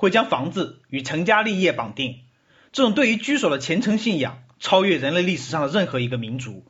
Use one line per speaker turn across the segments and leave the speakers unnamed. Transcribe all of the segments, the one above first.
会将房子与成家立业绑定。这种对于居所的虔诚信仰，超越人类历史上的任何一个民族。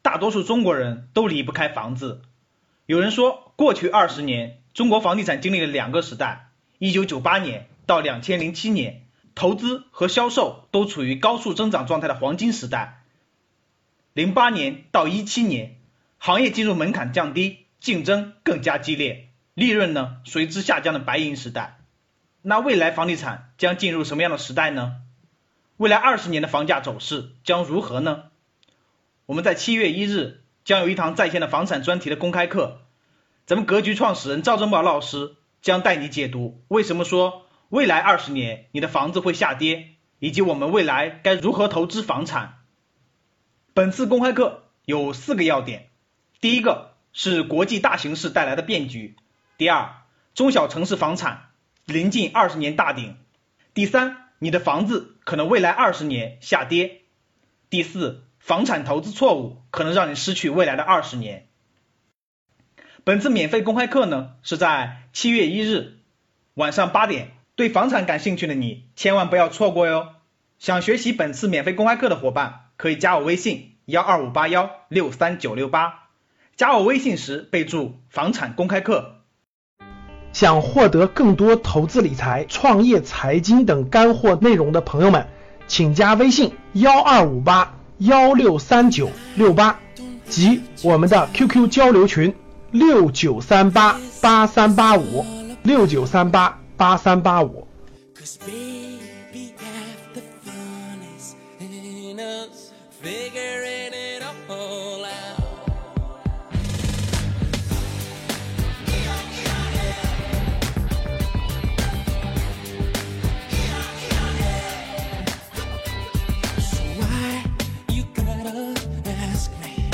大多数中国人都离不开房子。有人说，过去二十年，中国房地产经历了两个时代：一九九八年到两千零七年，投资和销售都处于高速增长状态的黄金时代；零八年到一七年，行业进入门槛降低、竞争更加激烈。利润呢随之下降的白银时代，那未来房地产将进入什么样的时代呢？未来二十年的房价走势将如何呢？我们在七月一日将有一堂在线的房产专题的公开课，咱们格局创始人赵正宝老师将带你解读为什么说未来二十年你的房子会下跌，以及我们未来该如何投资房产。本次公开课有四个要点，第一个是国际大形势带来的变局。第二，中小城市房产临近二十年大顶。第三，你的房子可能未来二十年下跌。第四，房产投资错误可能让你失去未来的二十年。本次免费公开课呢，是在七月一日晚上八点，对房产感兴趣的你千万不要错过哟。想学习本次免费公开课的伙伴，可以加我微信幺二五八幺六三九六八，加我微信时备注房产公开课。
想获得更多投资理财、创业财经等干货内容的朋友们，请加微信幺二五八幺六三九六八及我们的 QQ 交流群六九三八八三八五六九三八八三八五。
ask me.